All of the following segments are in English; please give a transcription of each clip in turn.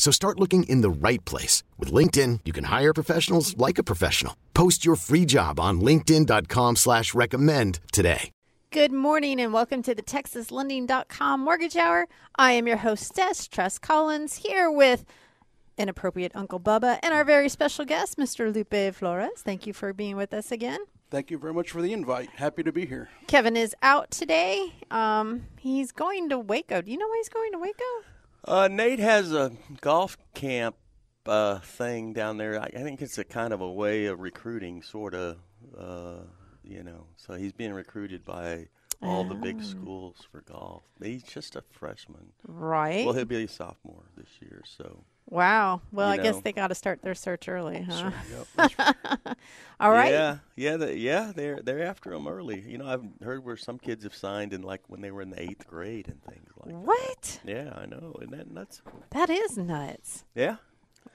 So start looking in the right place. With LinkedIn, you can hire professionals like a professional. Post your free job on linkedin.com slash recommend today. Good morning and welcome to the TexasLending.com Mortgage Hour. I am your hostess, Tress Collins, here with inappropriate Uncle Bubba and our very special guest, Mr. Lupe Flores. Thank you for being with us again. Thank you very much for the invite. Happy to be here. Kevin is out today. Um, he's going to Waco. Do you know why he's going to Waco? Uh, Nate has a golf camp uh, thing down there. I, I, think it's a kind of a way of recruiting, sort of. Uh, you know, so he's being recruited by all the big oh. schools for golf. He's just a freshman, right? Well, he'll be a sophomore this year, so. Wow. Well, I guess they got to start their search early, huh? Yep, right. All right. Yeah, yeah, the, yeah. They're they're after him early. You know, I've heard where some kids have signed in like when they were in the eighth grade and things like. What? that. Yeah, I know. Isn't that nuts? That is nuts. Yeah,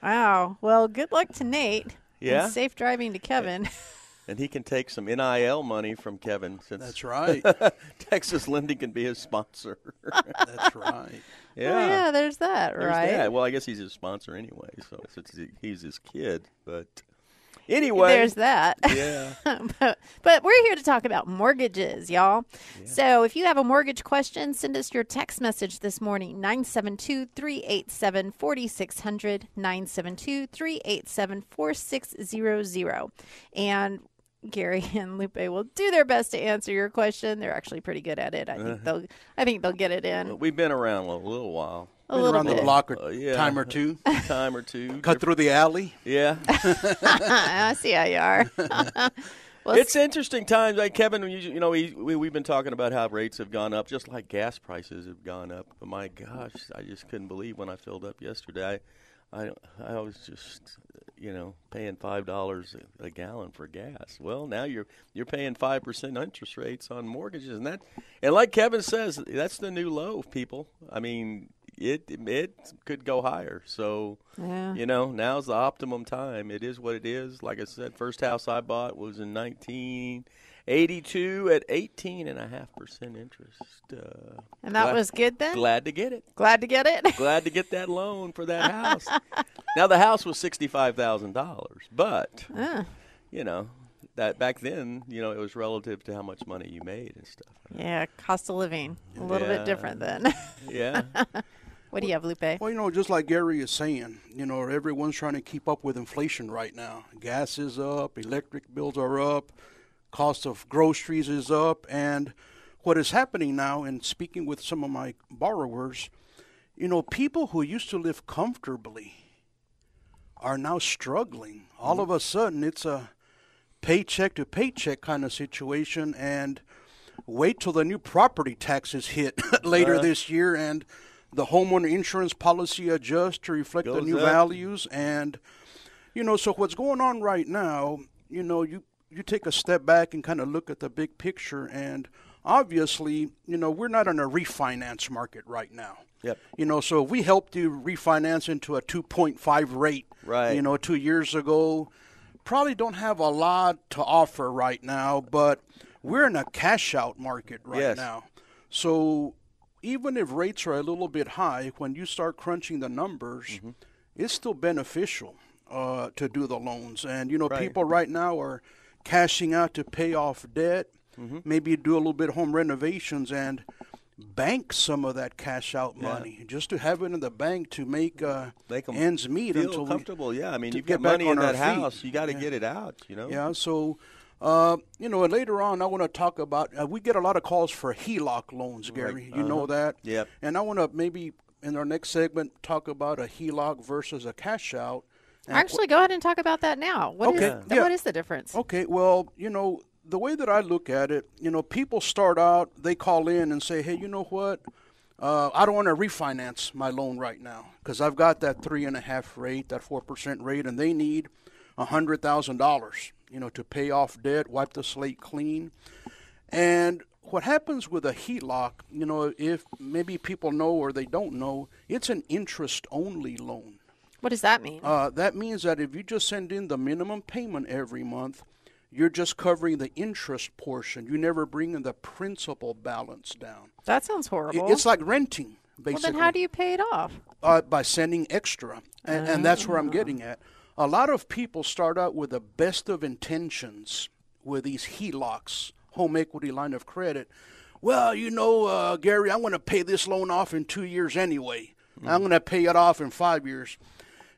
Wow. Well, good luck to Nate. and Yeah. safe driving to Kevin. and he can take some NIL money from Kevin since That's right. Texas Lending can be his sponsor. That's right. yeah. Oh, yeah, there's that, There's right? that. Well, I guess he's his sponsor anyway, so since he's his kid. But anyway, There's that. yeah. but, but we're here to talk about mortgages, y'all. So if you have a mortgage question, send us your text message this morning 972 387 4600. 972 387 4600. And Gary and Lupe will do their best to answer your question. They're actually pretty good at it. I think they'll I think they'll get it in We've been around a little while, a Been little around bit. the block a Uh, yeah. time or two. time or two. Cut through the alley. Yeah, I see how you are. well, it's interesting times. Like Kevin, you, you know, we, we we've been talking about how rates have gone up, just like gas prices have gone up. But my gosh, I just couldn't believe when I filled up yesterday. I I, I was just you know paying five dollars a gallon for gas. Well, now you're you're paying five percent interest rates on mortgages, and that and like Kevin says, that's the new low, people. I mean. It it could go higher, so Yeah. you know now's the optimum time. It is what it is. Like I said, first house I bought was in 1982 at 18 and a half percent interest. Uh, and that glad- was good then? glad to get it. Glad to get it? Glad to get that loan for that house. now the house was sixty five thousand dollars, but Ah. you know that back then, you know, it was relative to how much money you made and stuff. Yeah, cost of living. A little Yeah. bit different then. Yeah, what do you have, Lupe? Well, you know, just like Gary is saying, you know, everyone's trying to keep up with inflation right now. Gas is up, electric bills are up, cost of groceries is up, and what is happening now, and speaking with some of my borrowers, you know, people who used to live comfortably are now struggling. All of a sudden, it's a paycheck to paycheck kind of situation, and wait till the new property taxes hit later uh-huh. this year and the homeowner insurance policy adjusts to reflect the new up. values and you know so what's going on right now you know you you take a step back and kind of look at the big picture and obviously you know we're not in a refinance market right now Yep. you know so if we helped you refinance into a 2.5 rate Right. you know 2 years ago probably don't have a lot to offer right now but we're in a cash out market right Yes. now so even if rates are a little bit high, when you start crunching the numbers, Mm-hmm. it's still beneficial uh, to do the loans. And you know, Right. people right now are cashing out to pay off debt, Mm-hmm. maybe do a little bit of home renovations, and bank some of that cash out Yeah. money, just to have it in the bank to make uh, Make ends meet Feel until we comfortable, yeah. I mean, you've get got money in that feet. house. You got to Yeah. get it out. You know. Yeah, so uh, you know, and later on, I want to talk about. Uh, we get a lot of calls for HELOC loans, Gary. You know that. Uh-huh. And I want to maybe in our next segment talk about a HELOC versus a cash out. And Actually, go ahead and talk about that now. What is Okay, th- yeah. what is the difference? Okay, well, you know, the way that I look at it, you know, people start out, they call in and say, hey, you know what? Uh, I don't want to refinance my loan right now because I've got that three and a half rate, that four percent rate, and they need a hundred thousand dollars, you know, to pay off debt, wipe the slate clean. And what happens with a HELOC, you know, if maybe people know or they don't know, it's an interest only loan. What does that mean? Uh, that means that if you just send in the minimum payment every month, you're just covering the interest portion. You never bring in the principal balance down. that sounds horrible. It's like renting, basically. well, then how do you pay it off? uh, by sending extra, and, and that's where I'm getting at. A lot of people start out with the best of intentions with these HELOCs, home equity line of credit. Well, you know, uh, Gary, I'm going to pay this loan off in two years anyway. I'm going to pay it off in five years.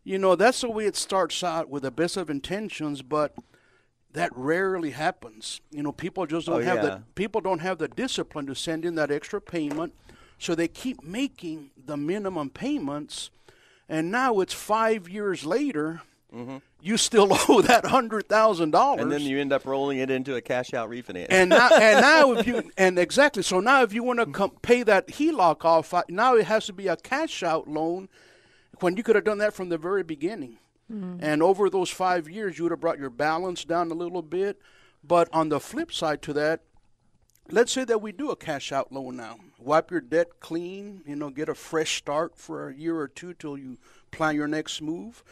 You know, that's the way it starts out with the best of intentions, but that rarely happens. You know, people just don't Oh, have yeah. the people don't have the discipline to send in that extra payment, so they keep making the minimum payments, and now it's five years later. You still owe that hundred thousand dollars, Mm-hmm. And then you end up rolling it into a cash out refinance. and now, and now if you and exactly so now if you want to pay that HELOC off, uh, now it has to be a cash out loan, when you could have done that from the very beginning. And over those five years, you would have brought your balance down a little bit. But on the flip side to that, let's say that we do a cash out loan now. Wipe your debt clean, you know, get a fresh start for a year or two till you plan your next move.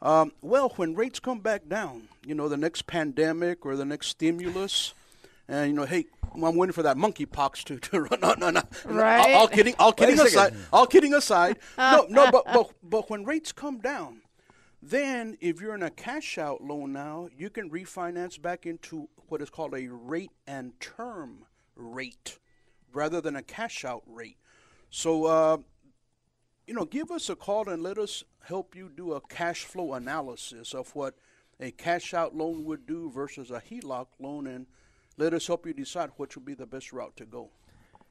Um, well, when rates come back down, you know, the next pandemic or the next stimulus, and you know, hey, I'm waiting for that monkeypox to to run. No, no, no. Right. All, all kidding. All kidding aside. All kidding aside. No, no. But but but when rates come down, then if you're in a cash out loan now, you can refinance back into what is called a rate and term rate, rather than a cash out rate. So. Uh, you know, give us a call and let us help you do a cash flow analysis of what a cash out loan would do versus a HELOC loan, and let us help you decide which would be the best route to go.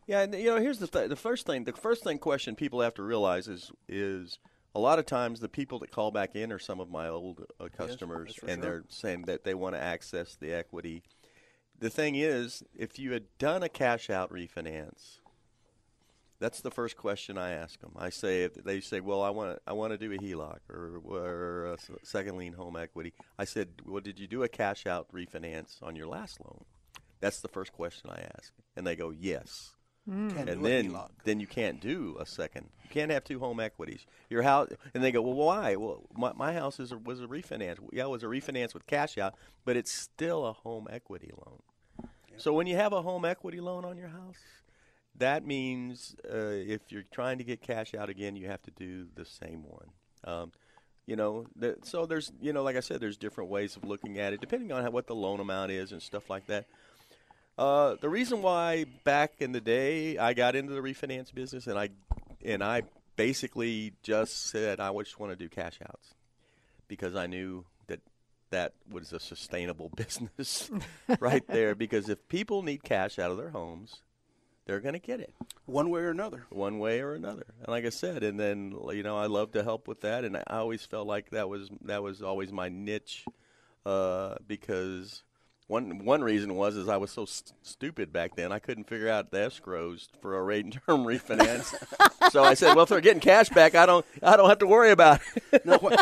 Yeah, and you know, here's the th- the first thing. The first thing question people have to realize is is a lot of times the people that call back in are some of my old uh, customers, for and sure. they're saying that they want to access the equity. The thing is, if you had done a cash out refinance, that's the first question I ask them. I say if they say, "Well, I want to I want to do a HELOC or, or a second lien home equity." I said, "Well, did you do a cash out refinance on your last loan?" That's the first question I ask, and they go, "Yes." Can't and then then you can't do a second. You can't have two home equities. Your house, and they go, well, why? Well, my, my house is a, was a refinance. Yeah, it was a refinance with cash out, but it's still a home equity loan. So when you have a home equity loan on your house, that means uh, if you're trying to get cash out again, you have to do the same one. Um, you know, the, so there's, you know, like I said, there's different ways of looking at it, depending on how, what the loan amount is and stuff like that. Uh, the reason why back in the day I got into the refinance business and I and I basically just said I just want to do cash outs because I knew that that was a sustainable business right there because if people need cash out of their homes they're going to get it One way or another. one way or another. And like I said, and then you know I love to help with that, and I always felt like that was that was always my niche, uh, because one one reason was is I was so st- stupid back then I couldn't figure out the escrows for a rate and term refinance. so I said, well, if they're getting cash back, I don't I don't have to worry about it. No, when,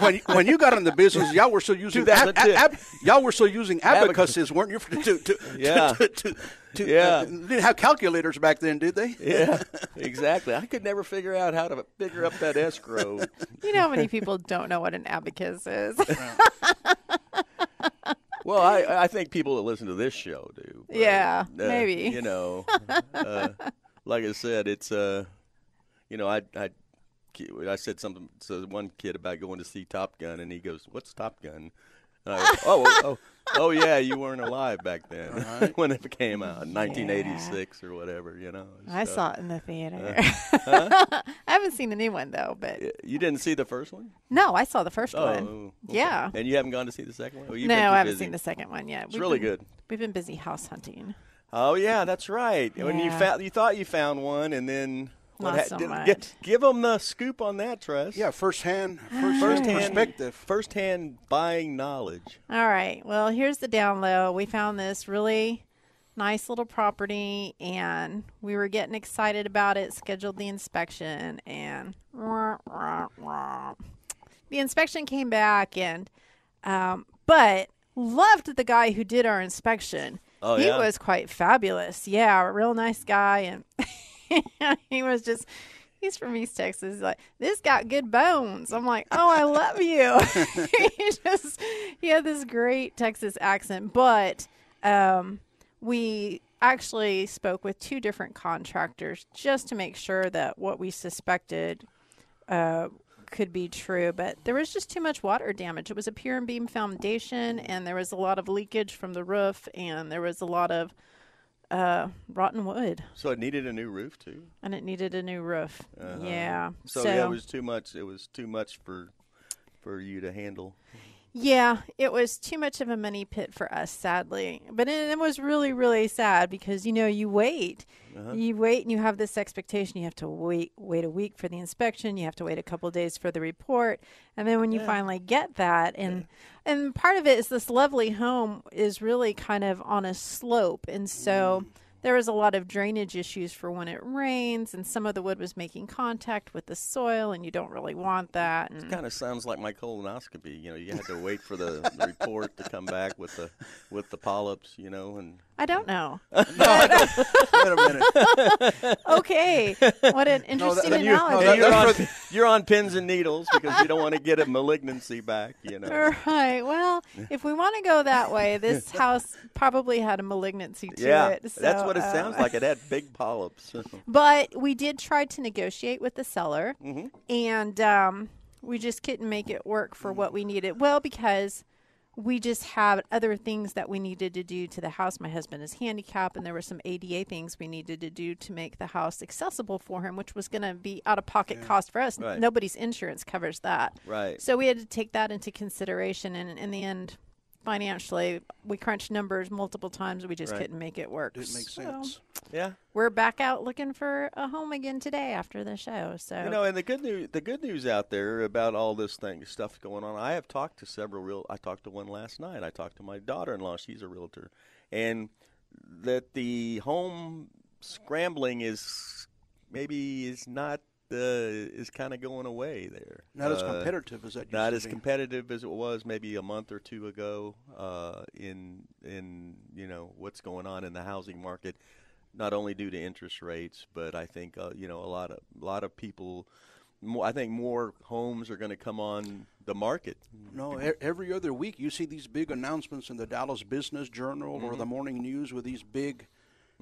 when, when you got in the business, y'all were still using ab, ab, ab- y'all were still using abacuses, weren't you? To, to, Yeah. To, to, to, Yeah. uh, didn't have calculators back then, did they? yeah, exactly. I could never figure out how to figure up that escrow. You know how many people don't know what an abacus is? Well, I, I think people that listen to this show do. but, Yeah, uh, maybe. You know, uh, like I said, it's uh, you know, I I I said something to one kid about going to see Top Gun, and he goes, "What's Top Gun?" Uh, oh, oh, oh, yeah, you weren't alive back then Right. when it came out, 1986 or whatever. You know. I so- saw it in the theater. Uh, I haven't seen the new one though, but You didn't see the first one? no, I saw the first Oh, one. okay. Yeah. And you haven't gone to see the second one? Oh, No, I haven't busy. seen the second one yet. It's really been, good. We've been busy house hunting. Oh yeah, that's right. When you Yeah. found, you thought you found one, and then Not so did- much. gi- give them the scoop on that, Tress. Yeah, firsthand, first, First-hand perspective. First-hand buying knowledge. All right. Well, here's the down low. We found this really nice little property and we were getting excited about it, scheduled the inspection, and the inspection came back and um, but loved the guy who did our inspection. Oh, he yeah? was quite fabulous. Yeah, a real nice guy and he was just he's from East Texas. He's like, this got good bones. I'm like, oh, I love you. he just he had this great Texas accent, but um, we actually spoke with two different contractors just to make sure that what we suspected uh, could be true, but there was just too much water damage. It was a pier and beam foundation, and there was a lot of leakage from the roof, and there was a lot of uh, rotten wood, So it needed a new roof too. and it needed a new roof. Uh-huh. Yeah. So, yeah, it was too much. It was too much for for you to handle. Yeah, it was too much of a money pit for us, sadly. But it, it was really, really sad because you know you wait, Uh-huh. you wait, and you have this expectation. You have to wait, wait a week for the inspection. You have to wait a couple days for the report, and then when you finally get that, and and part of it is this lovely home is really kind of on a slope, and so. Mm. There was a lot of drainage issues for when it rains, and some of the wood was making contact with the soil, and you don't really want that. And Kind of sounds like my colonoscopy. You know, you had to wait for the, the report to come back with the with the polyps. You know, and I don't know. No, I don't. Wait a minute. Okay, what an interesting that- you- no, analogy. that- you're on you're on pins and needles because you don't want to get a malignancy back. You know. All right. Well, if we want to go that way, this house probably had a malignancy to Yeah, it. So, that's what it uh, sounds like. It had big polyps. But we did try to negotiate with the seller, Mm-hmm. and um, we just couldn't make it work for what we needed. Well, because we just had other things that we needed to do to the house. My husband is handicapped, and there were some ADA things we needed to do to make the house accessible for him, which was going to be out of pocket cost for us. Right. Nobody's insurance covers that. Right. So we had to take that into consideration, and in the end, financially, we crunched numbers multiple times. We just Right. couldn't make it work. Didn't make So sense. yeah. we're back out looking for a home again today after the show. So You know, and the good news, the good news out there about all this thing, stuff going on. I have talked to several real. I talked to one last night. I talked to my daughter-in-law. She's a realtor, and that the home scrambling is maybe is not uh, is kind of going away there. Not as Uh, competitive as that not as be. competitive as it was maybe a month or two ago uh, in in you know what's going on in the housing market not only due to interest rates but I think uh, you know a lot of a lot of people more, I think more homes are going to come on the market No, every other week you see these big announcements in the Dallas Business Journal or Mm-hmm. the Morning News with these big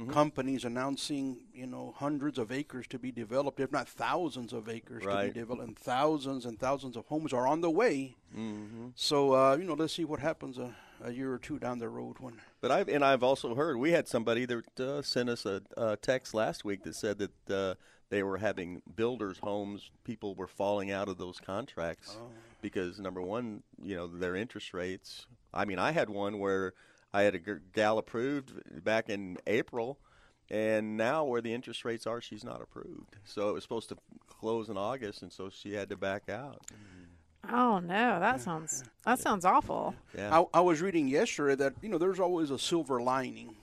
companies announcing, you know, hundreds of acres to be developed, if not thousands of acres to be developed, and thousands and thousands of homes are on the way. mm-hmm. So, uh, you know, let's see what happens a, a year or two down the road when. But I've and I've also heard we had somebody that uh, sent us a, a text last week that said that uh, they were having builders' homes. People were falling out of those contracts because number one, you know, their interest rates. I mean, I had one where I had a gal approved back in April, and now where the interest rates are, she's not approved. So it was supposed to close in August, and so she had to back out. oh no, that sounds that sounds awful. Yeah. I, I was reading yesterday that, you know, there's always a silver lining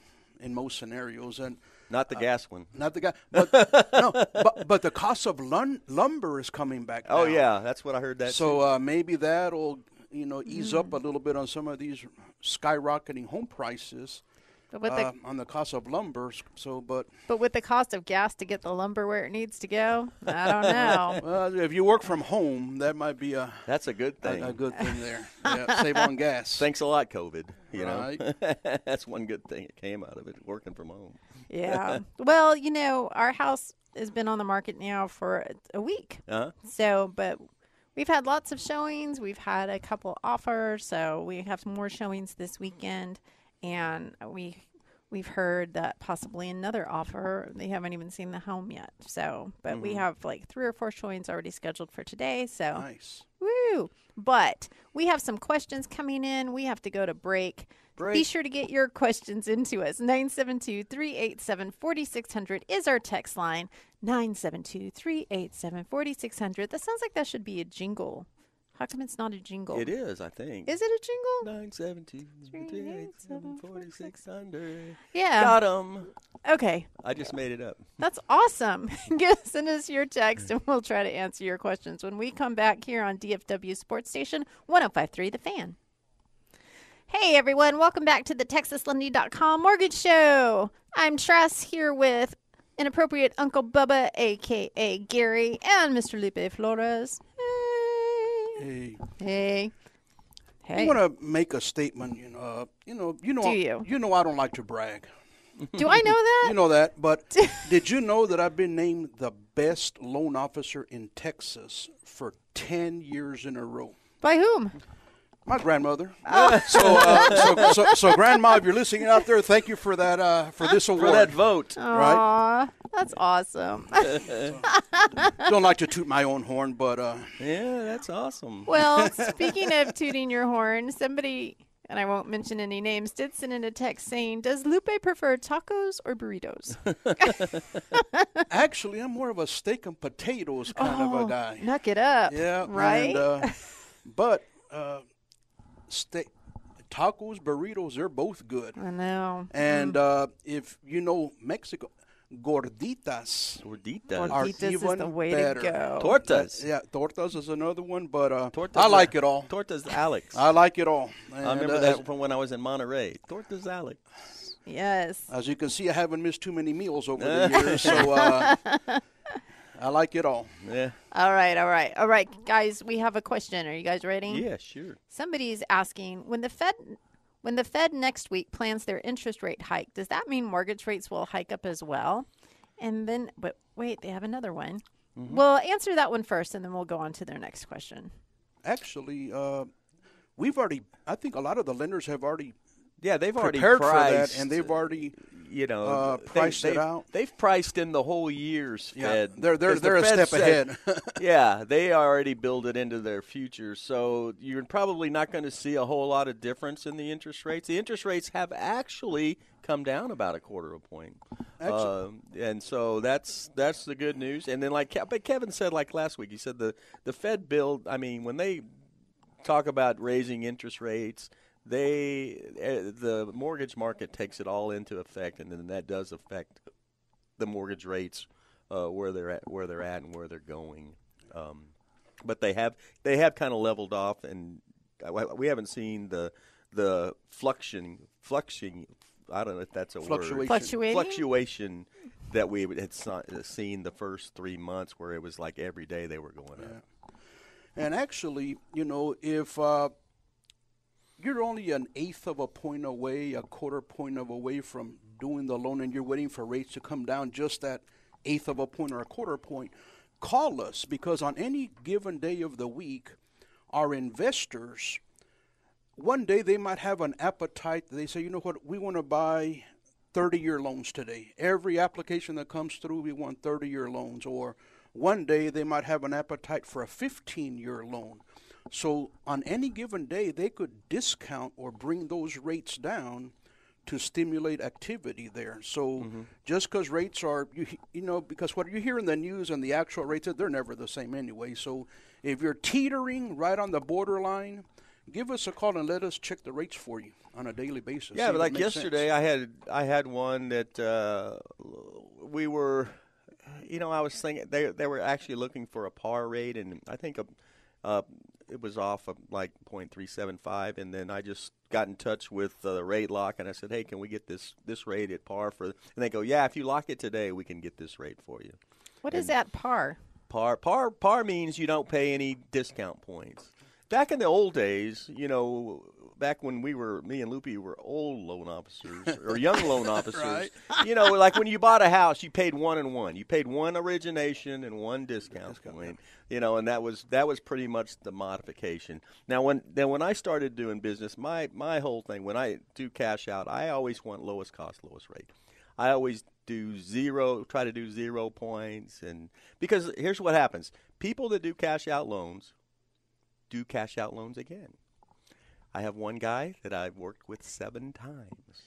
in most scenarios. And Not the gas one. not the gas. but, no, but, but the cost of lun- lumber is coming back Oh yeah, that's what I heard. That So too. uh, maybe that'll you know ease up a Mm. little bit on some of these skyrocketing home prices But with the uh, on the cost of lumber. So, but but with the cost of gas to get the lumber where it needs to go, I don't know. uh, if you work from home, that might be a that's a good thing. a, a good thing there. Yeah, save on gas. Thanks a lot, COVID. You Right. know, that's one good thing that came out of it, working from home. yeah. Well, you know, our house has been on the market now for a, a week. Uh-huh. So, but we've had lots of showings. We've had a couple offers, so we have more showings this weekend, and we we've heard that possibly another offer. They haven't even seen the home yet. So, but we mm-hmm. have like three or four showings already scheduled for today. So, Nice. Woo! But we have some questions coming in. We have to go to break. Be sure to get your questions into us. 972 387 4600 is our text line. 972 387 4600. That sounds like that should be a jingle. How come it's not a jingle? It is, I think. Is it a jingle? Nine seven two three eight seven forty six hundred. Yeah. Got 'em. Okay. I just made it up. That's awesome. Send us your text and we'll try to answer your questions when we come back here on DFW Sports Station 1053 The Fan. Hey everyone, welcome back to the TexasLending.com Mortgage Show. I'm Tress here with inappropriate Uncle Bubba, aka Gary, and Mr. Lupe Flores. Hey. Hey, Hey. I want to make a statement. You know, uh, you know, you know, Do you? You know, I don't like to brag. Do I know that? You know that, but did you know that I've been named the best loan officer in Texas for ten years in a row? By whom? My grandmother. Oh. So, uh, so, so, so, grandma, if you're listening out there, thank you for that uh, for this award. For that vote. right? That's awesome. Don't like to toot my own horn, but uh, Yeah, that's awesome. Well, speaking of tooting your horn, somebody, and I won't mention any names, did send in a text saying, Does Lupe prefer tacos or burritos? actually, I'm more of a steak and potatoes kind of a guy. Knock it up. Yeah, Right? And, uh, but uh, steak, tacos, burritos, they're both good. I know. And uh, if you know Mexico, gorditas Gorditas. are Gorditas is even the way to go. Tortas. Yeah, tortas is another one, but uh, Tortas I like are- it all. Tortas Alex. I like it all. I remember uh, that from when I was in Monterrey. Tortas Alex. Yes. As, as you can see, I haven't missed too many meals over the years, so uh, I like it all. Yeah. All right, all right, all right, guys. We have a question. Are you guys ready? Yeah, sure. Somebody's asking when the Fed when the Fed next week plans their interest rate hike, does that mean mortgage rates will hike up as well? And then but wait, they have another one. Mm-hmm. Well, answer that one first and then we'll go on to their next question. Actually, uh, we've already. I think a lot of the lenders have already Yeah, they've already prepared for that, and they've already you know uh, they- priced it they've- out. They've priced in the whole year's Yeah, Fed. they're- they're- they're a Fed step said- ahead. yeah, they already build it into their future, so you're probably not going to see a whole lot of difference in the interest rates. The interest rates have actually come down about a quarter of a point. Um, and so that's that's the good news. And then, like but Kevin said, like last week, he said the the Fed build. I mean, when they talk about raising interest rates, they uh, the mortgage market takes it all into effect, and then that does affect the mortgage rates uh, where they're at, where they're at, and where they're going. Um, but they have they have kind of leveled off, and uh, we haven't seen the the fluctuating fluctuating. I don't know if that's a Fluctuation. word. Fluctuating? Fluctuation that we had seen the first three months, where it was like every day they were going up. And actually, you know, if uh, you're only an eighth of a point away, a quarter point of away from doing the loan, and you're waiting for rates to come down just that eighth of a point or a quarter point, call us because on any given day of the week, our investors, one day they might have an appetite. They say, you know what, we want to buy 30 year loans today. Every application that comes through, we want 30 year loans. Or one day they might have an appetite for a 15 year loan. So on any given day, they could discount or bring those rates down to stimulate activity there. So just because rates are, you, you know, because what you hear in the news and the actual rates, they're never the same anyway. So if you're teetering right on the borderline, give us a call and let us check the rates for you on a daily basis. Yeah, but like makes sense. yesterday, I had I had one that uh, we were, you know, I was thinking they they were actually looking for a par rate, and I think a, uh, it was off of like point three seven five, and then I just got in touch with the rate lock, and I said, hey, can we get this this rate at par for? And they go, yeah, if you lock it today, we can get this rate for you. What is that par? Par par par means you don't pay any discount points. back in the old days, you know, back when we were me and Lupe were old loan officers or young loan officers. Right. You know, like when you bought a house, you paid one and one. You paid one origination and one discount. Discount, point. You know, and that was that was pretty much the modification. Now when then when I started doing business, my my whole thing when I do cash out, I always want lowest cost, lowest rate. I always do zero, try to do zero points, and because here's what happens: people that do cash out loans do cash out loans again. I have one guy that I've worked with seven times.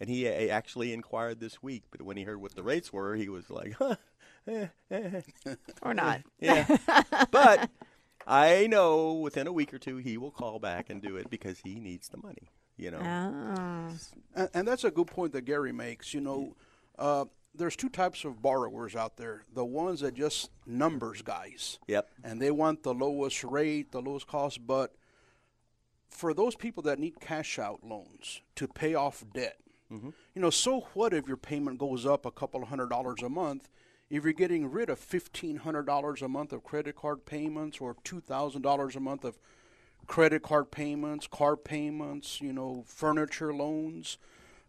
And he uh, actually inquired this week, but when he heard what the rates were, he was like, huh, eh, eh, Or not. yeah. but I know within a week or two he will call back and do it because he needs the money, you know. Oh. And, and that's a good point that Gary makes. You know, uh, there's two types of borrowers out there. The ones that just numbers guys. Yep. And they want the lowest rate, the lowest cost. But for those people that need cash out loans to pay off debt, you know, so what if your payment goes up a couple hundred dollars a month? If you're getting rid of fifteen hundred dollars a month of credit card payments or two thousand dollars a month of credit card payments, car payments, you know, furniture loans,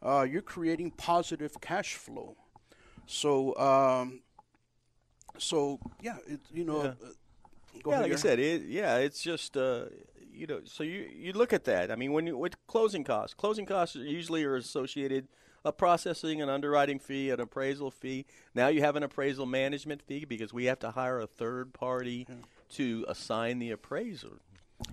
uh, you're creating positive cash flow. So, um, so yeah, it, you know, Yeah. uh, go yeah, like I said, it, yeah, it's just uh, you know. So you you look at that. I mean, when you with closing costs, closing costs usually are associated a processing and underwriting fee, an appraisal fee. Now you have an appraisal management fee because we have to hire a third party to assign the appraiser.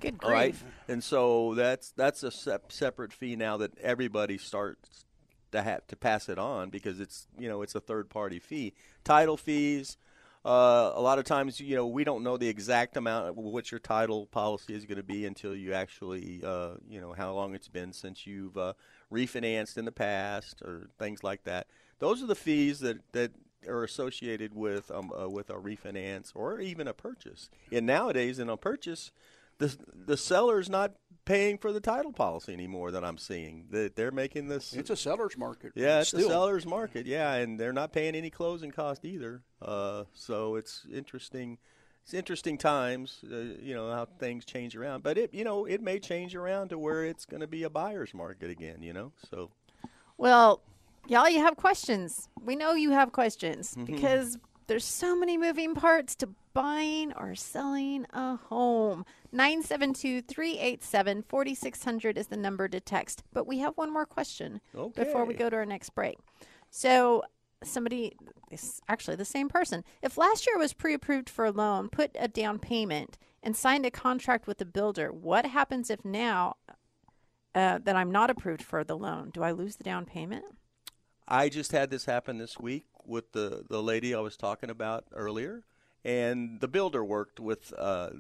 Good All right, grief. and so that's that's a sep- separate fee now that everybody starts to have to pass it on because it's you know it's a third party fee. Title fees. Uh, a lot of times, you know, we don't know the exact amount of what your title policy is going to be until you actually, uh, you know, how long it's been since you've uh, refinanced in the past or things like that. Those are the fees that, that are associated with um, uh, with a refinance or even a purchase. And nowadays, in a purchase, the the seller's not paying for the title policy anymore. That I'm seeing that they're making this. It's a seller's market. Yeah, it's still. a seller's market. Yeah, and they're not paying any closing cost either. Uh, so it's interesting. It's interesting times. Uh, you know how things change around, but it you know it may change around to where it's going to be a buyer's market again. You know, so Well, y'all, you have questions. We know you have questions Mm-hmm. because there's so many moving parts to buying or selling a home. 972 387 4600 is the number to text. But we have one more question before we go to our next break. So, somebody, actually the same person, if last year was pre approved for a loan, put a down payment, and signed a contract with the builder, what happens if now uh, that I'm not approved for the loan? Do I lose the down payment? I just had this happen this week with the the lady I was talking about earlier, and the builder worked with. Uh,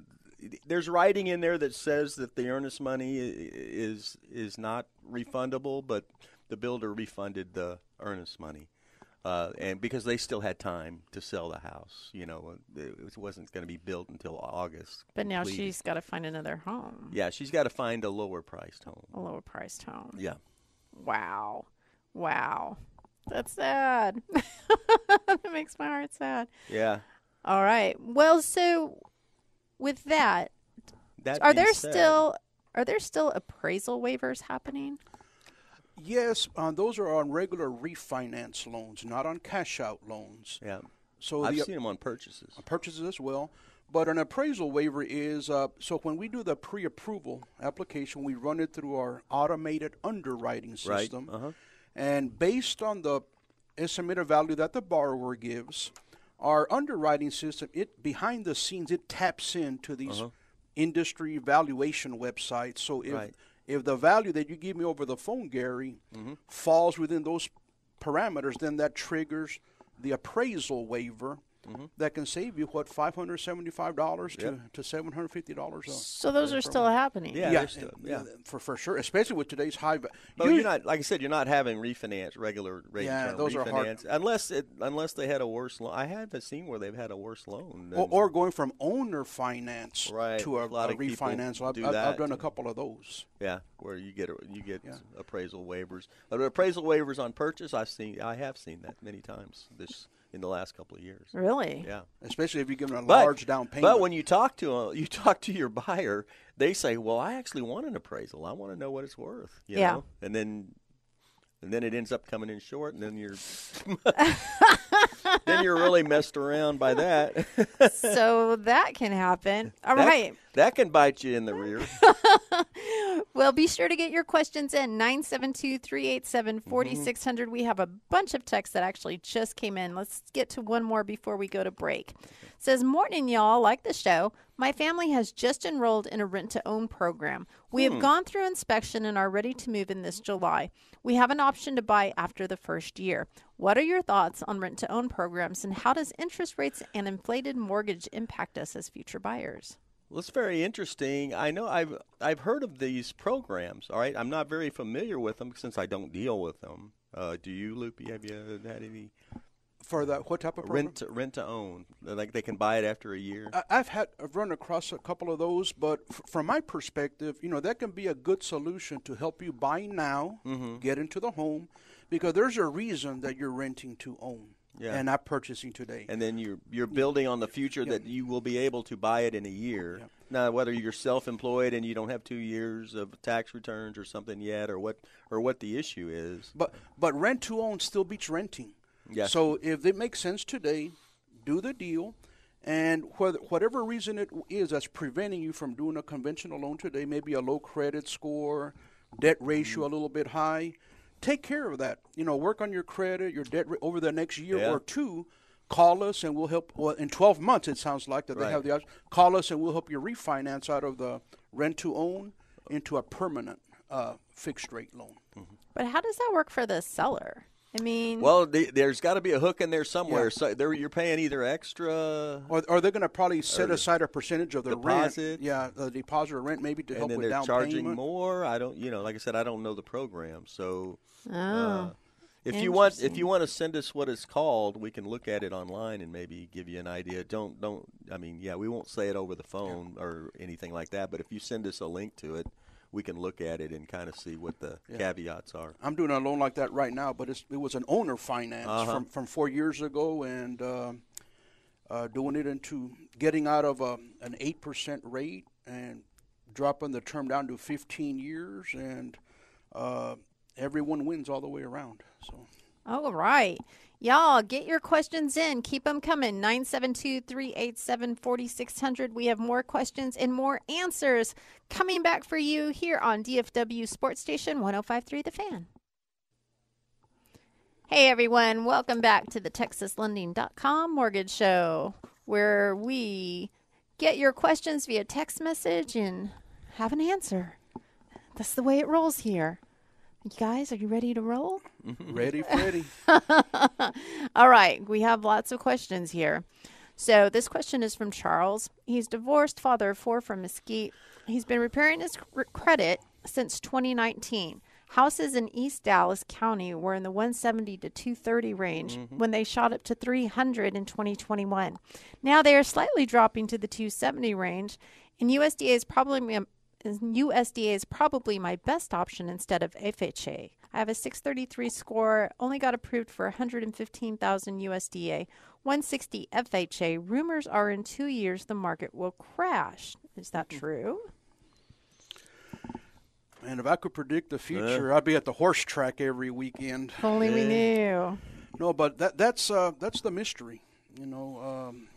there's writing in there that says that the earnest money is is not refundable, but the builder refunded the earnest money, uh, and because they still had time to sell the house, you know, it wasn't going to be built until August. But now completed. she's got to find another home, yeah, she's got to find a lower priced home. a lower priced home. Yeah. Wow. Wow. That's sad. that makes my heart sad. Yeah. All right. Well, so with that, That are there said- still are there still appraisal waivers happening? Yes, uh, those are on regular refinance loans, not on cash out loans. Yeah. So I've the seen them on purchases. purchases as well. But an appraisal waiver is uh, so when we do the pre-approval application, we run it through our automated underwriting system. Right, system, uh-huh. And based on the estimated value that the borrower gives, our underwriting system it behind the scenes it taps into these uh-huh. industry valuation websites. So if Right. if the value that you give me over the phone, Gary, mm-hmm. falls within those parameters, then that triggers the appraisal waiver Mm-hmm. that can save you what five hundred seventy-five dollars to to seven hundred fifty dollars. So those are still happening. Yeah, yeah, still- and- yeah. for for sure, especially with today's high. But you- you're not, like I said, you're not having refinance regular rate Yeah, term those are hard. unless it unless they had a worse loan. I haven't seen where they've had a worse loan. or, than- or going from owner finance Right, to a, a lot a of people refinance. I've, do I've, I've done a couple of those. yeah, where you get you get Yeah. appraisal waivers. But appraisal waivers on purchase, I've seen I have seen that many times this in the last couple of years. Really? Yeah. especially if you give them a But- large down payment. But when you talk to uh, you talk to your buyer, they say, "Well, I actually want an appraisal. I want to know what it's worth." You Yeah. Know? And then and then it ends up coming in short, and then you're then you're really messed around by that. so that can happen. All that, right. that can bite you in the rear. Well, be sure to get your questions in 972 387 4600. Mm-hmm. We have a bunch of texts that actually just came in. Let's get to one more before we go to break. says, Morning, y'all. Like the show. My family has just enrolled in a rent to own program. We have hmm. gone through inspection and are ready to move in this July. We have an option to buy after the first year. What are your thoughts on rent to own programs and how does interest rates and inflated mortgage impact us as future buyers? Well, it's very interesting. I know I've I've heard of these programs. All right, I'm not very familiar with them since I don't deal with them. Uh, do you, Lupe? Have you had any for that, what type of program? rent to, rent to own? Like they can buy it after a year. I- I've had I've run across a couple of those, but f- from my perspective, you know that can be a good solution to help you buy now, Mm-hmm. get into the home, because there's a reason that you're renting to own Yeah. and not purchasing today. and then you're you're building on the future that you will be able to buy it in a year. Now, whether you're self-employed and you don't have two years of tax returns or something yet, or what or what the issue is. But but rent to own still beats renting. Yeah. So if it makes sense today, do the deal, and whether, whatever reason it is that's preventing you from doing a conventional loan today, maybe a low credit score, debt ratio Mm-hmm. a little bit high, take care of that. You know, work on your credit, your debt ra- over the next year Yeah. or two. Call us and we'll help. Well, in 12 months, it sounds like that they have the option. Call us and we'll help you refinance out of the rent to own into a permanent uh, fixed rate loan. But how does that work for the seller? I mean, Well, the, there's got to be a hook in there somewhere. So there, you're paying either extra, Or, or they're going to probably set aside a percentage of their deposit. rent. Yeah, the deposit or rent maybe to and help then with they're down charging payment. more. I don't, you know, like I said, I don't know the program. So, oh, uh, if you want, if you want to send us what it's called, we can look at it online and maybe give you an idea. Don't, don't. I mean, yeah, we won't say it over the phone or anything like that. But if you send us a link to it, we can look at it and kind of see what the caveats are. I'm doing a loan like that right now, but it's, it was an owner finance Uh-huh. from, from four years ago, and uh, uh, doing it into getting out of a, an eight percent rate and dropping the term down to 15 years, and uh, everyone wins all the way around. So. all right. Y'all, get your questions in. Keep them coming. 972 387 4600. We have more questions and more answers coming back for you here on DFW Sports Station 1053 The Fan. Hey everyone, welcome back to the TexasLending.com Mortgage Show, where we get your questions via text message and have an answer. That's the way it rolls here. You guys, are you ready to roll? Ready, Freddie? All right, we have lots of questions here. So this question is from Charles. He's divorced, father of four from Mesquite. He's been repairing his cr- credit since 2019. Houses in East Dallas County were in the 170 to 230 range mm-hmm. when they shot up to 300 in 2021. Now they are slightly dropping to the 270 range, and USDA is probably um, USDA is probably my best option instead of FHA. I have a 633 score, only got approved for 115,000 USDA, 160 FHA. Rumors are in 2 years the market will crash. Is that true? And if I could predict the future, I'd be at the horse track every weekend. If only we knew. No, but that that's uh, that's the mystery. You know, um,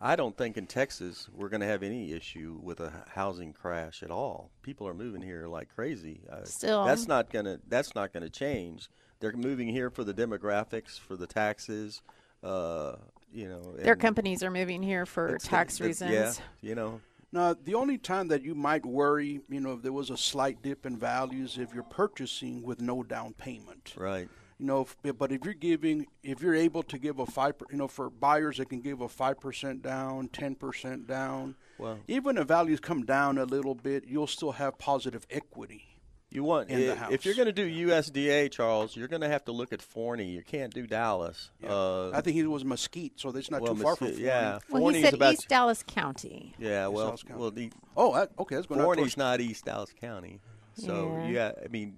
I don't think in Texas we're going to have any issue with a housing crash at all. People are moving here like crazy. Uh, Still. that's not going to that's not going to change. They're moving here for the demographics, for the taxes. Uh, you know, Their companies are moving here for it's- tax it's- reasons. Yeah, you know, now the only time that you might worry, you know, if there was a slight dip in values, if you're purchasing with no down payment. right. You know, if, but if you're giving, if you're able to give a five, you know, for buyers that can give a five percent down, ten percent down, Well- even if values come down a little bit, you'll still have positive equity. You want in the i- if you're going to do USDA, Charles, you're going to have to look at Forney. You can't do Dallas. Uh, I think he was Mesquite, so that's not well, too far from Mesquite- Forney. yeah. Well, he said about East Dallas County. yeah. Well, Dallas County. well, the Oh, that, okay, that's going Forney's towards not East Dallas County, so Yeah. yeah. I mean,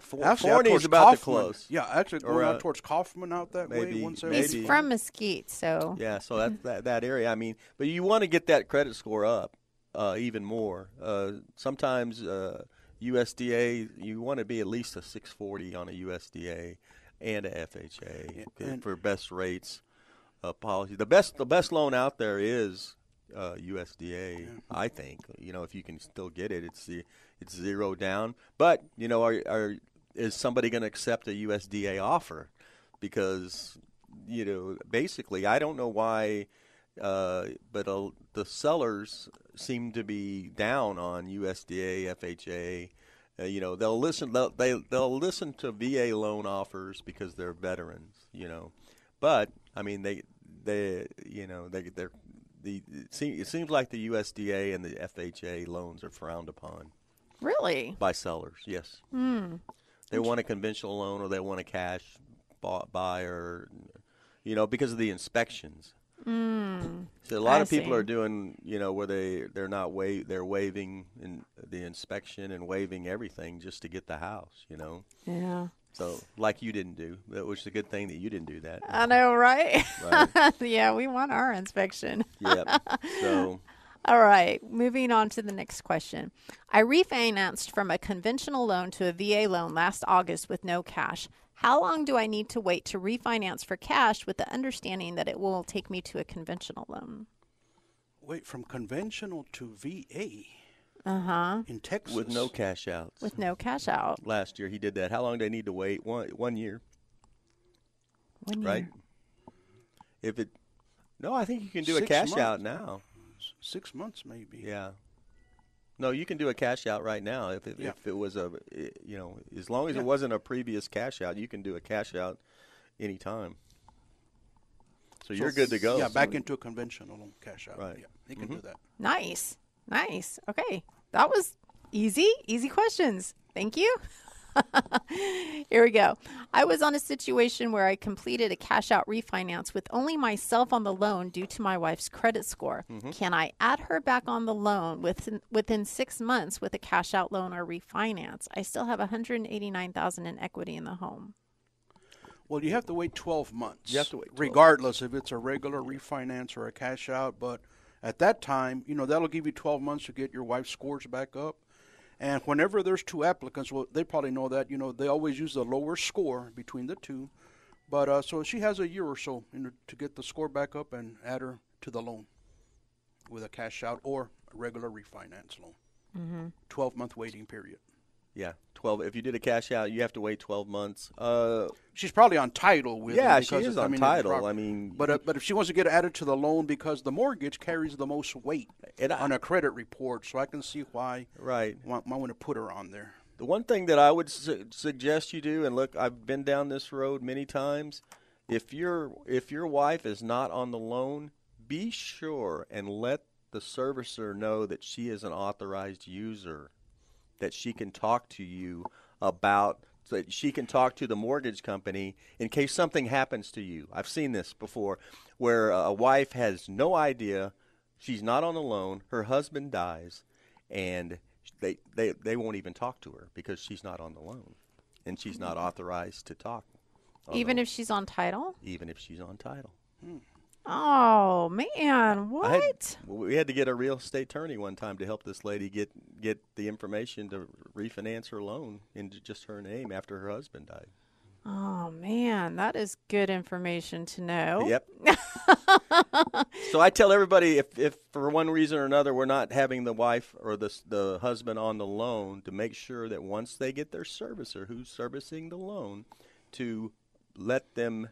For, Actually, out Forney's towards about to close. Yeah, actually Or, going uh, out towards Kaufman out that way. maybe- Once maybe. He's from Mesquite, so Yeah, so that that, that area. I mean, but you want to get that credit score up uh, even more. Uh, sometimes uh, USDA, you want to be at least a 640 on a USDA and a FHA and- for best rates uh, policy. The best the best loan out there is uh, USDA. I think you know if you can still get it, it's the it's zero down. But you know, are, are is somebody going to accept a USDA offer? Because you know, basically, I don't know why, uh, but uh, the sellers seem to be down on USDA, FHA. Uh, you know, they'll listen. They'll, they they'll listen to VA loan offers because they're veterans. You know, but I mean, they they you know they they're the it, seem, it seems like the USDA and the FHA loans are frowned upon really, by sellers. Yes, hmm. they want a conventional loan or they want a cash bu- buyer. You know, because of the inspections. Hmm. So a lot I of people see. are doing, you know, where they they're not wa- they're waiving in the inspection and waiving everything just to get the house, you know. yeah. So like you didn't do, that was a good thing that you didn't do that. I know, right? Right. yeah, we want our inspection. yep. So All right, moving on to the next question. I refinanced from a conventional loan to a VA loan last August with no cash. How long do I need to wait to refinance for cash with the understanding that it will take me to a conventional loan? Wait, from conventional to VA Uh huh. in Texas with no cash outs. With no cash out. Last year he did that. How long do I need to wait? One one year, One year. right? If it No, I think you can do a cash months. out now. Six months maybe. Yeah. No, you can do a cash out right now if it, Yeah. if it was a you know as long as it wasn't a previous cash out, you can do a cash out anytime. So you're good to go. Yeah, So- back into a conventional cash out. Right. Yeah, you can do mm-hmm. that. Nice. Nice. Okay. That was easy. Easy questions. Thank you. Here we go. I was on a situation where I completed a cash out refinance with only myself on the loan due to my wife's credit score. Mm-hmm. Can I add her back on the loan within within 6 months with a cash out loan or refinance? I still have 189,000 in equity in the home. Well, you have to wait 12 months. You have to wait 12. Regardless if it's a regular refinance or a cash out. But at that time, you know, that'll give you 12 months to get your wife's scores back up. And whenever there's two applicants, well, they probably know that, you know, they always use the lower score between the two. But uh, so she has a year or so you know, to get the score back up and add her to the loan with a cash out or a regular refinance loan. Mm-hmm. 12 month waiting period. yeah, 12 if you did a cash out, you have to wait 12 months. Uh She's probably on title with Yeah, she is I on mean, title. I mean, but uh, but if she wants to get added to the loan because the mortgage carries the most weight I- on a credit report, so I can see why right. I might want to put her on there. The one thing that I would su- suggest you do, and look, I've been down this road many times. If your if your wife is not on the loan, be sure and let the servicer know that she is an authorized user, that she can talk to you about. So that she can talk to the mortgage company in case something happens to you. I've seen this before, where a wife has no idea she's not on the loan. Her husband dies, and they, they they won't even talk to her because she's not on the loan, and she's not hmm. authorized to talk, on Even if she's on title? even if she's on title. Hmm. Oh, man. What? Had, we had to get a real estate attorney one time to help this lady get get the information to refinance her loan into just her name after her husband died. Oh man, that is good information to know. Yep. so I tell everybody if, if for one reason or another we're not having the wife or the the husband on the loan to make sure that once they get their servicer who's servicing the loan to let them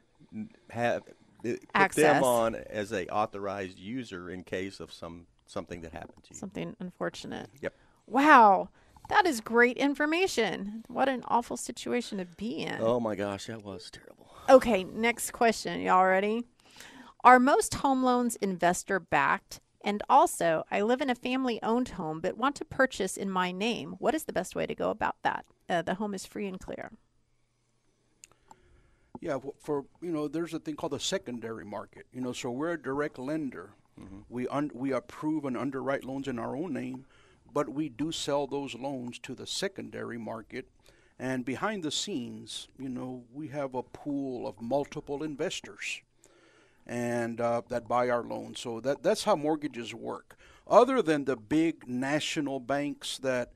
have put Access. them on as a authorized user in case of some something that happened to you. Something unfortunate. Yep. Wow. That is great information. What an awful situation to be in. Oh my gosh, that was terrible. Okay, next question. Y'all ready? Are most home loans investor backed? And also, I live in a family owned home but want to purchase in my name. What is the best way to go about that? Uh, the home is free and clear. Yeah, for you know, there's a thing called the secondary market. You know, so we're a direct lender. We un- we approve and underwrite loans in our own name, but we do sell those loans to the secondary market, And behind the scenes, you know, we have a pool of multiple investors and uh, that buy our loans. So that that's how mortgages work. Other than the big national banks that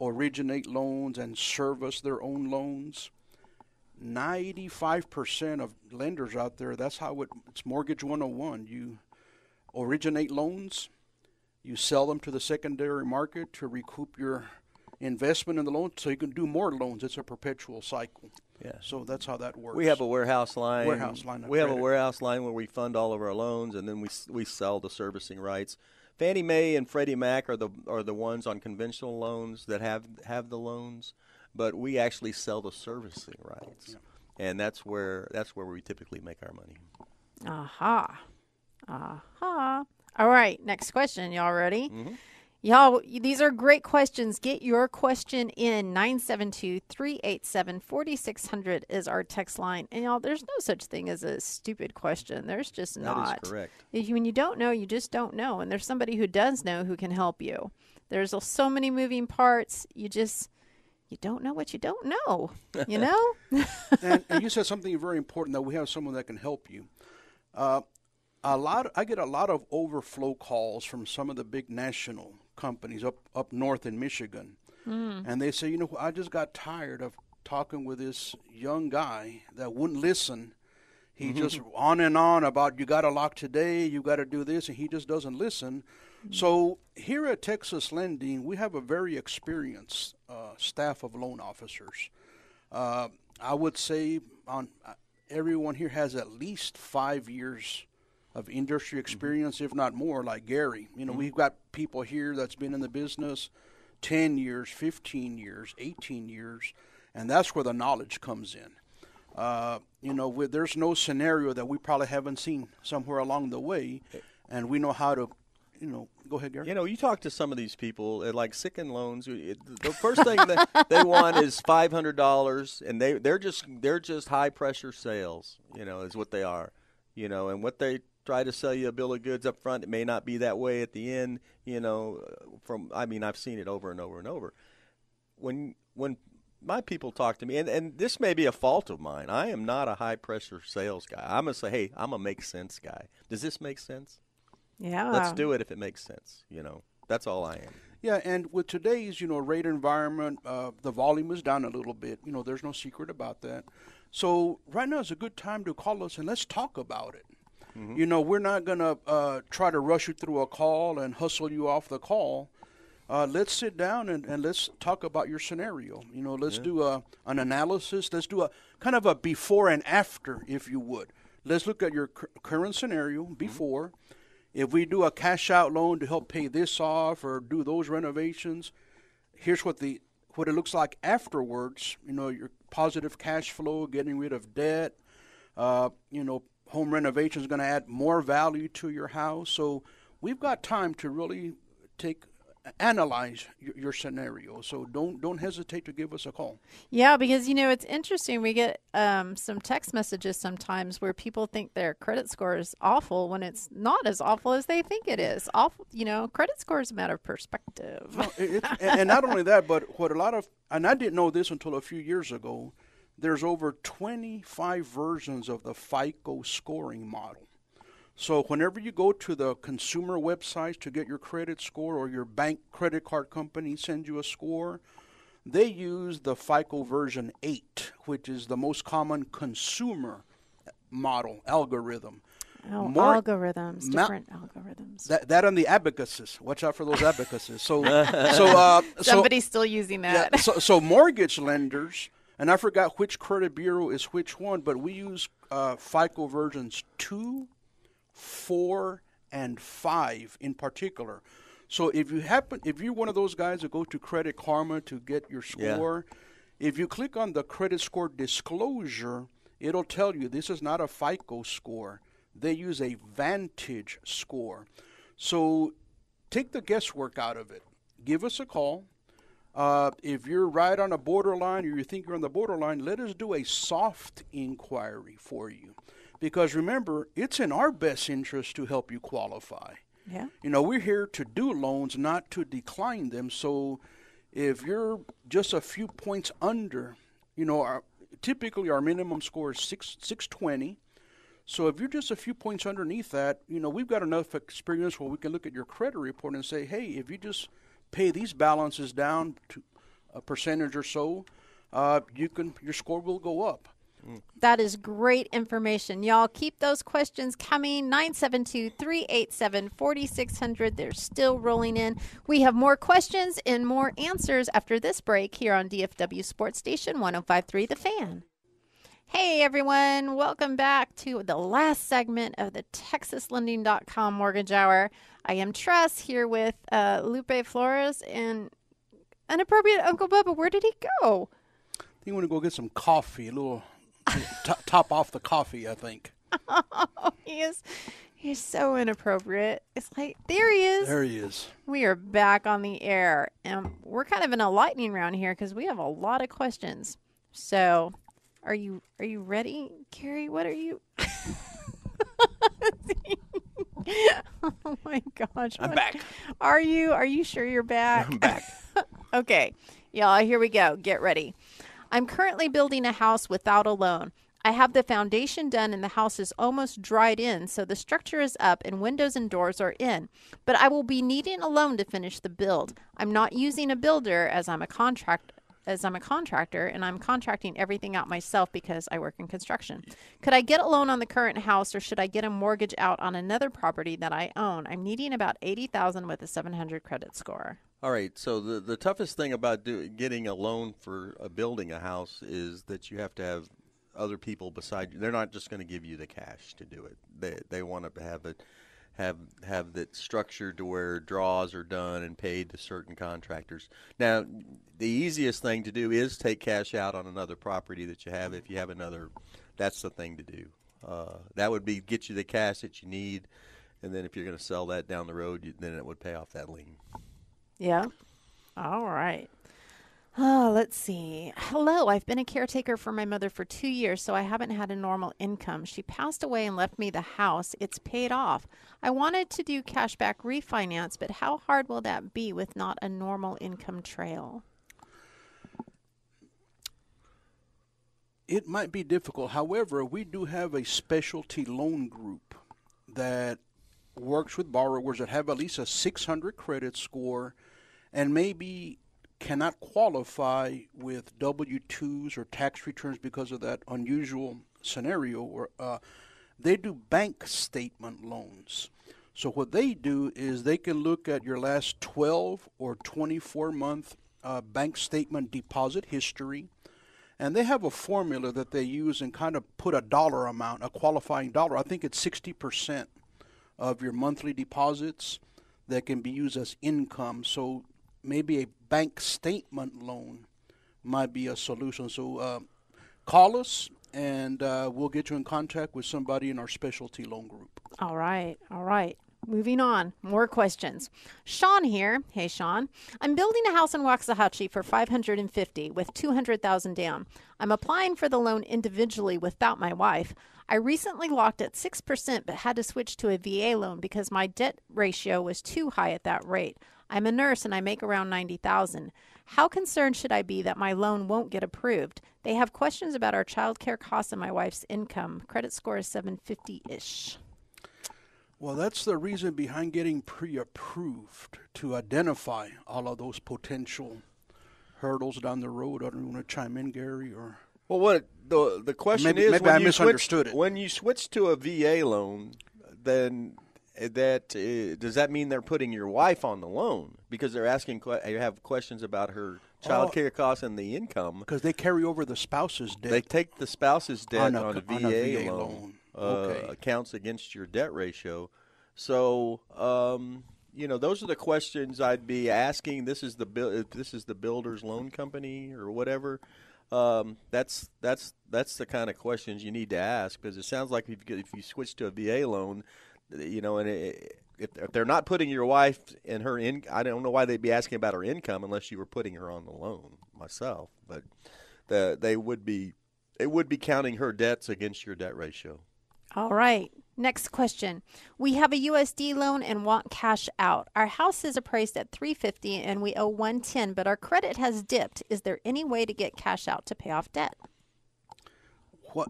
originate loans and service their own loans, 95% of lenders out there, that's how it, it's mortgage 101. You originate loans, you sell them to the secondary market to recoup your investment in the loan so you can do more loans. It's a perpetual cycle. Yeah. So that's how that works. We have a warehouse line. Warehouse line We have a warehouse line where we fund all of our loans, and then we we sell the servicing rights. Fannie Mae and Freddie Mac are the are the ones on conventional loans that have have the loans, but we actually sell the servicing rights, and that's where that's where we typically make our money. Aha. Aha. All right. Next question. Y'all ready? Mm-hmm. Y'all, these are great questions. Get your question in. 972 387 4600 is our text line. And y'all, there's no such thing as a stupid question. There's just not. That is not. correct. If you- When you don't know, you just don't know. And there's somebody who does know who can help you. There's so many moving parts. You just, you don't know what you don't know. You know? and, and you said something very important that we have someone that can help you. Uh, a lot, I get a lot of overflow calls from some of the big national companies up up north in Michigan, hmm. and they say, you know, I just got tired of talking with this young guy that wouldn't listen. He mm-hmm. just on and on about you got to lock today, you got to do this, and he just doesn't listen. Hmm. So here at Texas Lending, we have a very experienced uh, staff of loan officers. Uh, I would say on uh, everyone here has at least five years of industry experience, if not more. Like Gary, you know, we've got people here that's been in the business ten years, fifteen years, eighteen years, and that's where the knowledge comes in. Uh, you know, with, there's no scenario that we probably haven't seen somewhere along the way, and we know how to, you know, go ahead, Gary. You know, you talk to some of these people, like Quicken Loans. it- The first thing that they want is five hundred dollars, and they they're just they're just high pressure sales. You know, is what they are. You know, and what they try to sell you a bill of goods up front, it may not be that way at the end. You know, uh, from I mean, I've seen it over and over and over. When when my people talk to me, and, and this may be a fault of mine. I am not a high pressure sales guy. I'm gonna say, hey, I'm a make sense guy. Does this make sense? Yeah. Let's do it if it makes sense. You know, that's all I am. Yeah, and with today's you know rate environment, uh, the volume is down a little bit. You know, there's no secret about that. So right now is a good time to call us and let's talk about it. You know, we're not gonna uh, try to rush you through a call and hustle you off the call. Uh, let's sit down and, and let's talk about your scenario. You know, let's do a an analysis. Let's do a kind of a before and after, if you would. Let's look at your cur- current scenario before. If we do a cash out loan to help pay this off or do those renovations, here's what the what it looks like afterwards. You know, your positive cash flow, getting rid of debt. Uh, you know, home renovation is going to add more value to your house. So we've got time to really take analyze your, scenario. So don't don't hesitate to give us a call. Yeah, because you know it's interesting. We get um, some text messages sometimes where people think their credit score is awful when it's not as awful as they think it is. Awful, you know, credit score is a matter of perspective. No, it, and not only that, but what a lot of and I didn't know this until a few years ago. There's over 25 versions of the FICO scoring model. So whenever you go to the consumer websites to get your credit score or your bank credit card company sends you a score, they use the FICO version 8, which is the most common consumer model algorithm. Oh, More- algorithms, ma- different algorithms. That that and the abacuses. Watch out for those abacuses. So so uh so Somebody's still using yeah, that. so, so mortgage lenders, and I forgot which credit bureau is which one, but we use uh, FICO versions two, four, and five in particular. So if you happen, if you're one of those guys that go to Credit Karma to get your Yeah. score, if you click on the credit score disclosure, it'll tell you this is not a FICO score. They use a Vantage score. So take the guesswork out of it. Give us a call. Uh, if you're right on a borderline or you think you're on the borderline, let us do a soft inquiry for you. Because remember, it's in our best interest to help you qualify. yeah. You know, we're here to do loans, not to decline them. So if you're just a few points under, you know, our, typically our minimum score is six six twenty. So if you're just a few points underneath that, you know, we've got enough experience where we can look at your credit report and say, hey, if you just pay these balances down to a percentage or so, uh, you can your score will go up. That is great information. Y'all keep those questions coming. 972 387 4600. They're still rolling in. We have more questions and more answers after this break here on DFW Sports Station 1053 The Fan. Hey everyone, welcome back to the last segment of the TexasLending.com Mortgage Hour. I am Tress here with uh, Lupe Flores and inappropriate Uncle Bubba. Where did he go? I think I'm going to go get some coffee, a little t- top off the coffee, I think. Oh, he is. He's so inappropriate. It's like there he is. There he is. We are back on the air, and we're kind of in a lightning round here because we have a lot of questions. So, are you are you ready, Carrie? What are you? oh my gosh! I'm what- back. Are you? Are you sure you're back? I'm back. Okay, y'all, here we go. Get ready. I'm currently building a house without a loan. I have the foundation done and the house is almost dried in, so the structure is up and windows and doors are in. But I will be needing a loan to finish the build. I'm not using a builder as I'm a contract as I'm a contractor and I'm contracting everything out myself because I work in construction. Could I get a loan on the current house or should I get a mortgage out on another property that I own? I'm needing about 80,000 with a 700 credit score. All right. So the the toughest thing about do, getting a loan for uh, building a house is that you have to have other people beside you. They're not just going to give you the cash to do it. They they want to have it have have that structured to where draws are done and paid to certain contractors. Now, the easiest thing to do is take cash out on another property that you have. If you have another, that's the thing to do. Uh, that would be get you the cash that you need, and then if you're going to sell that down the road, you, then it would pay off that lien. Yeah. All right. Oh, let's see. Hello, I've been a caretaker for my mother for two years, so I haven't had a normal income. She passed away and left me the house. It's paid off. I wanted to do cashback refinance, but how hard will that be with not a normal income trail? It might be difficult. However, we do have a specialty loan group that works with borrowers that have at least a 600 credit score and maybe cannot qualify with W 2s or tax returns because of that unusual scenario. Or uh, they do bank statement loans. So what they do is they can look at your last 12 or 24 month uh, bank statement deposit history, and they have a formula that they use and kind of put a dollar amount, a qualifying dollar. I think it's 60% of your monthly deposits that can be used as income. So maybe a bank statement loan might be a solution. So uh, call us and uh, we'll get you in contact with somebody in our specialty loan group. All right. All right. Moving on. More questions. Sean here. Hey Sean. I'm building a house in Waxahachie for 550 with 200,000 down. I'm applying for the loan individually without my wife. I recently locked at 6% but had to switch to a VA loan because my debt ratio was too high at that rate. I'm a nurse and I make around 90,000. How concerned should I be that my loan won't get approved? They have questions about our child care costs and my wife's income. Credit score is 750-ish. Well, that's the reason behind getting pre approved to identify all of those potential hurdles down the road. I don't want to chime in, Gary, or. Well, what the the question Maybe- is maybe when I you misunderstood switch, it. When you switch to a VA loan, then that uh, does that mean they're putting your wife on the loan because they're asking que- they have questions about her child care costs and the income. Because they carry over the spouse's debt. They take the spouse's debt On on a- a, on a VA, VA loan, loan. Uh, Okay. accounts against your debt ratio. So, um, you know, those are the questions I'd be asking. This is the buil- if this is the builder's loan company or whatever. Um, that's that's that's the kind of questions you need to ask because it sounds like if you, if you switch to a VA loan, you know, and it, if, if they're not putting your wife and her in, I don't know why they'd be asking about her income unless you were putting her on the loan. Myself, but the, they would be they would be counting her debts against your debt ratio. All right. Next question. We have a USDA loan and want cash out. Our house is appraised at 350 and we owe 110, but our credit has dipped. Is there any way to get cash out to pay off debt? What?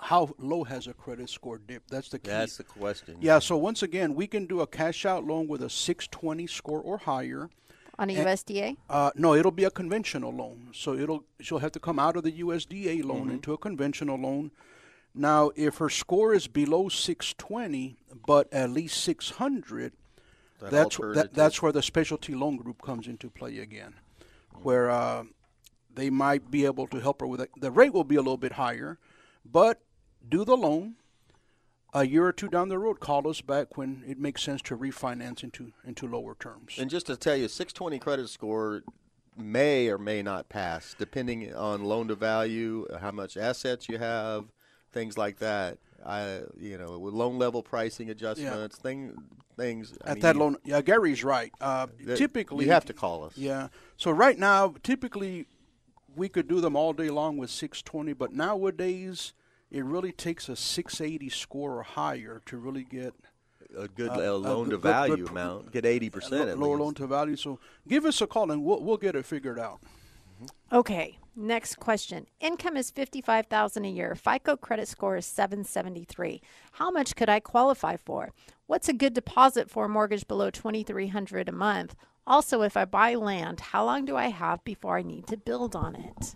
H- How low has a credit score dipped? That's the key. That's the question. yeah. So once again, we can do a cash out loan with a 620 score or higher. On a USDA? Uh, no, it'll be a conventional loan. So it'll she'll have to come out of the USDA loan Mm-hmm. into a conventional loan. Now, if her score is below 620 but at least 600, That that's that, that's where the specialty loan group comes into play again, where uh, they might be able to help her with it. The rate will be a little bit higher, but do the loan. A year or two down the road, call us back when it makes sense to refinance into into lower terms. And just to tell you, 620 credit score may or may not pass, depending on loan to value, how much assets you have, things like that. I, you know, with loan level pricing adjustments, thing, things. I At mean, that loan, yeah, Gary's right. Uh, typically, you have to call us. Yeah. So right now, typically, we could do them all day long with 620, but nowadays, it really takes a 680 score or higher to really get a good Uh, uh, a loan to good- good- value good amount, get 80 percent. lo- lower loan to value. So give us a call and we'll we'll get it figured out. Okay. Next question. Income is 55,000 a year. FICO credit score is 773. How much could I qualify for? What's a good deposit for a mortgage below 2300 a month? Also, if I buy land, how long do I have before I need to build on it?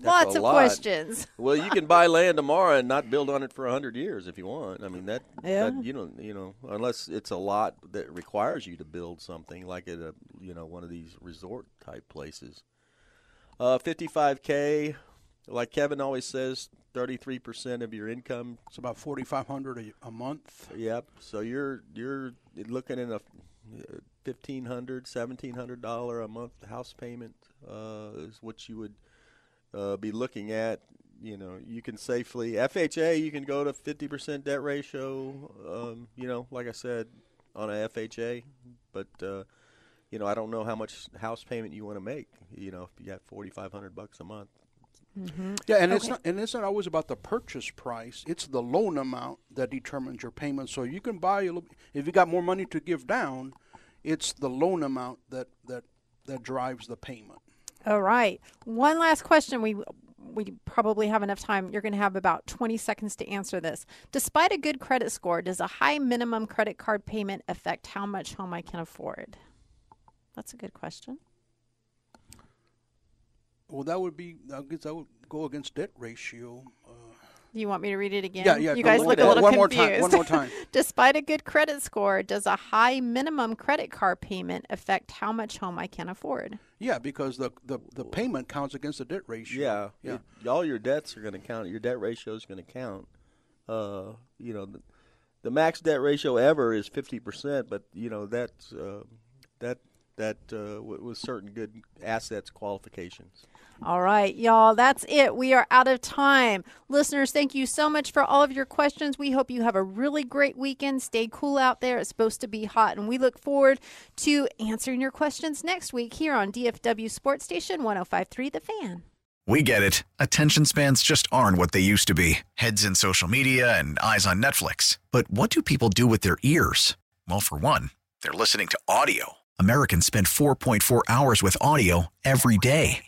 Lots of lot. questions. Well, you can buy land tomorrow and not build on it for hundred years if you want. I mean that, Yeah. that you know you know unless it's a lot that requires you to build something like at a you know one of these resort type places. Uh, 55k, like Kevin always says, 33 percent of your income. It's about 4,500 a, a month. Yep. So you're you're looking in a fifteen hundred, seventeen hundred dollar a month house payment uh, is what you would uh, be looking at. You know, you can safely FHA. You can go to fifty percent debt ratio. Um, you know, like I said, on a FHA, but uh, you know, I don't know how much house payment you want to make. You know, if you got forty five hundred bucks a month. Mm-hmm. Yeah, and it's not and it's not always about the purchase price. It's the loan amount that determines your payment. So you can buy a little. If you got more money to give down, it's the loan amount that that that drives the payment. All right. One last question. We we probably have enough time. You're going to have about 20 seconds to answer this. Despite a good credit score, does a high minimum credit card payment affect how much home I can afford? That's a good question. Well, that would be. I guess that would go against debt ratio. Uh, Do you want me to read it again? Yeah, yeah, You guys look look a little One more confused. time, one more time. Despite a good credit score, does a high minimum credit card payment affect how much home I can afford? yeah, because the, the the payment counts against the debt ratio. Yeah, yeah. it- all your debts are going to count. Your debt ratio is going to count. Uh, you know, the, the max debt ratio ever is fifty percent, but you know that's uh, that that uh, w- with certain good assets qualifications. All right, y'all, that's it. We are out of time. Listeners, thank you so much for all of your questions. We hope you have a really great weekend. Stay cool out there. It's supposed to be hot, and we look forward to answering your questions next week here on DFW Sports Station 1053 The Fan. We get it. Attention spans just aren't what they used to be heads in social media and eyes on Netflix. But what do people do with their ears? Well, for one, they're listening to audio. Americans spend 4.4 hours with audio every day.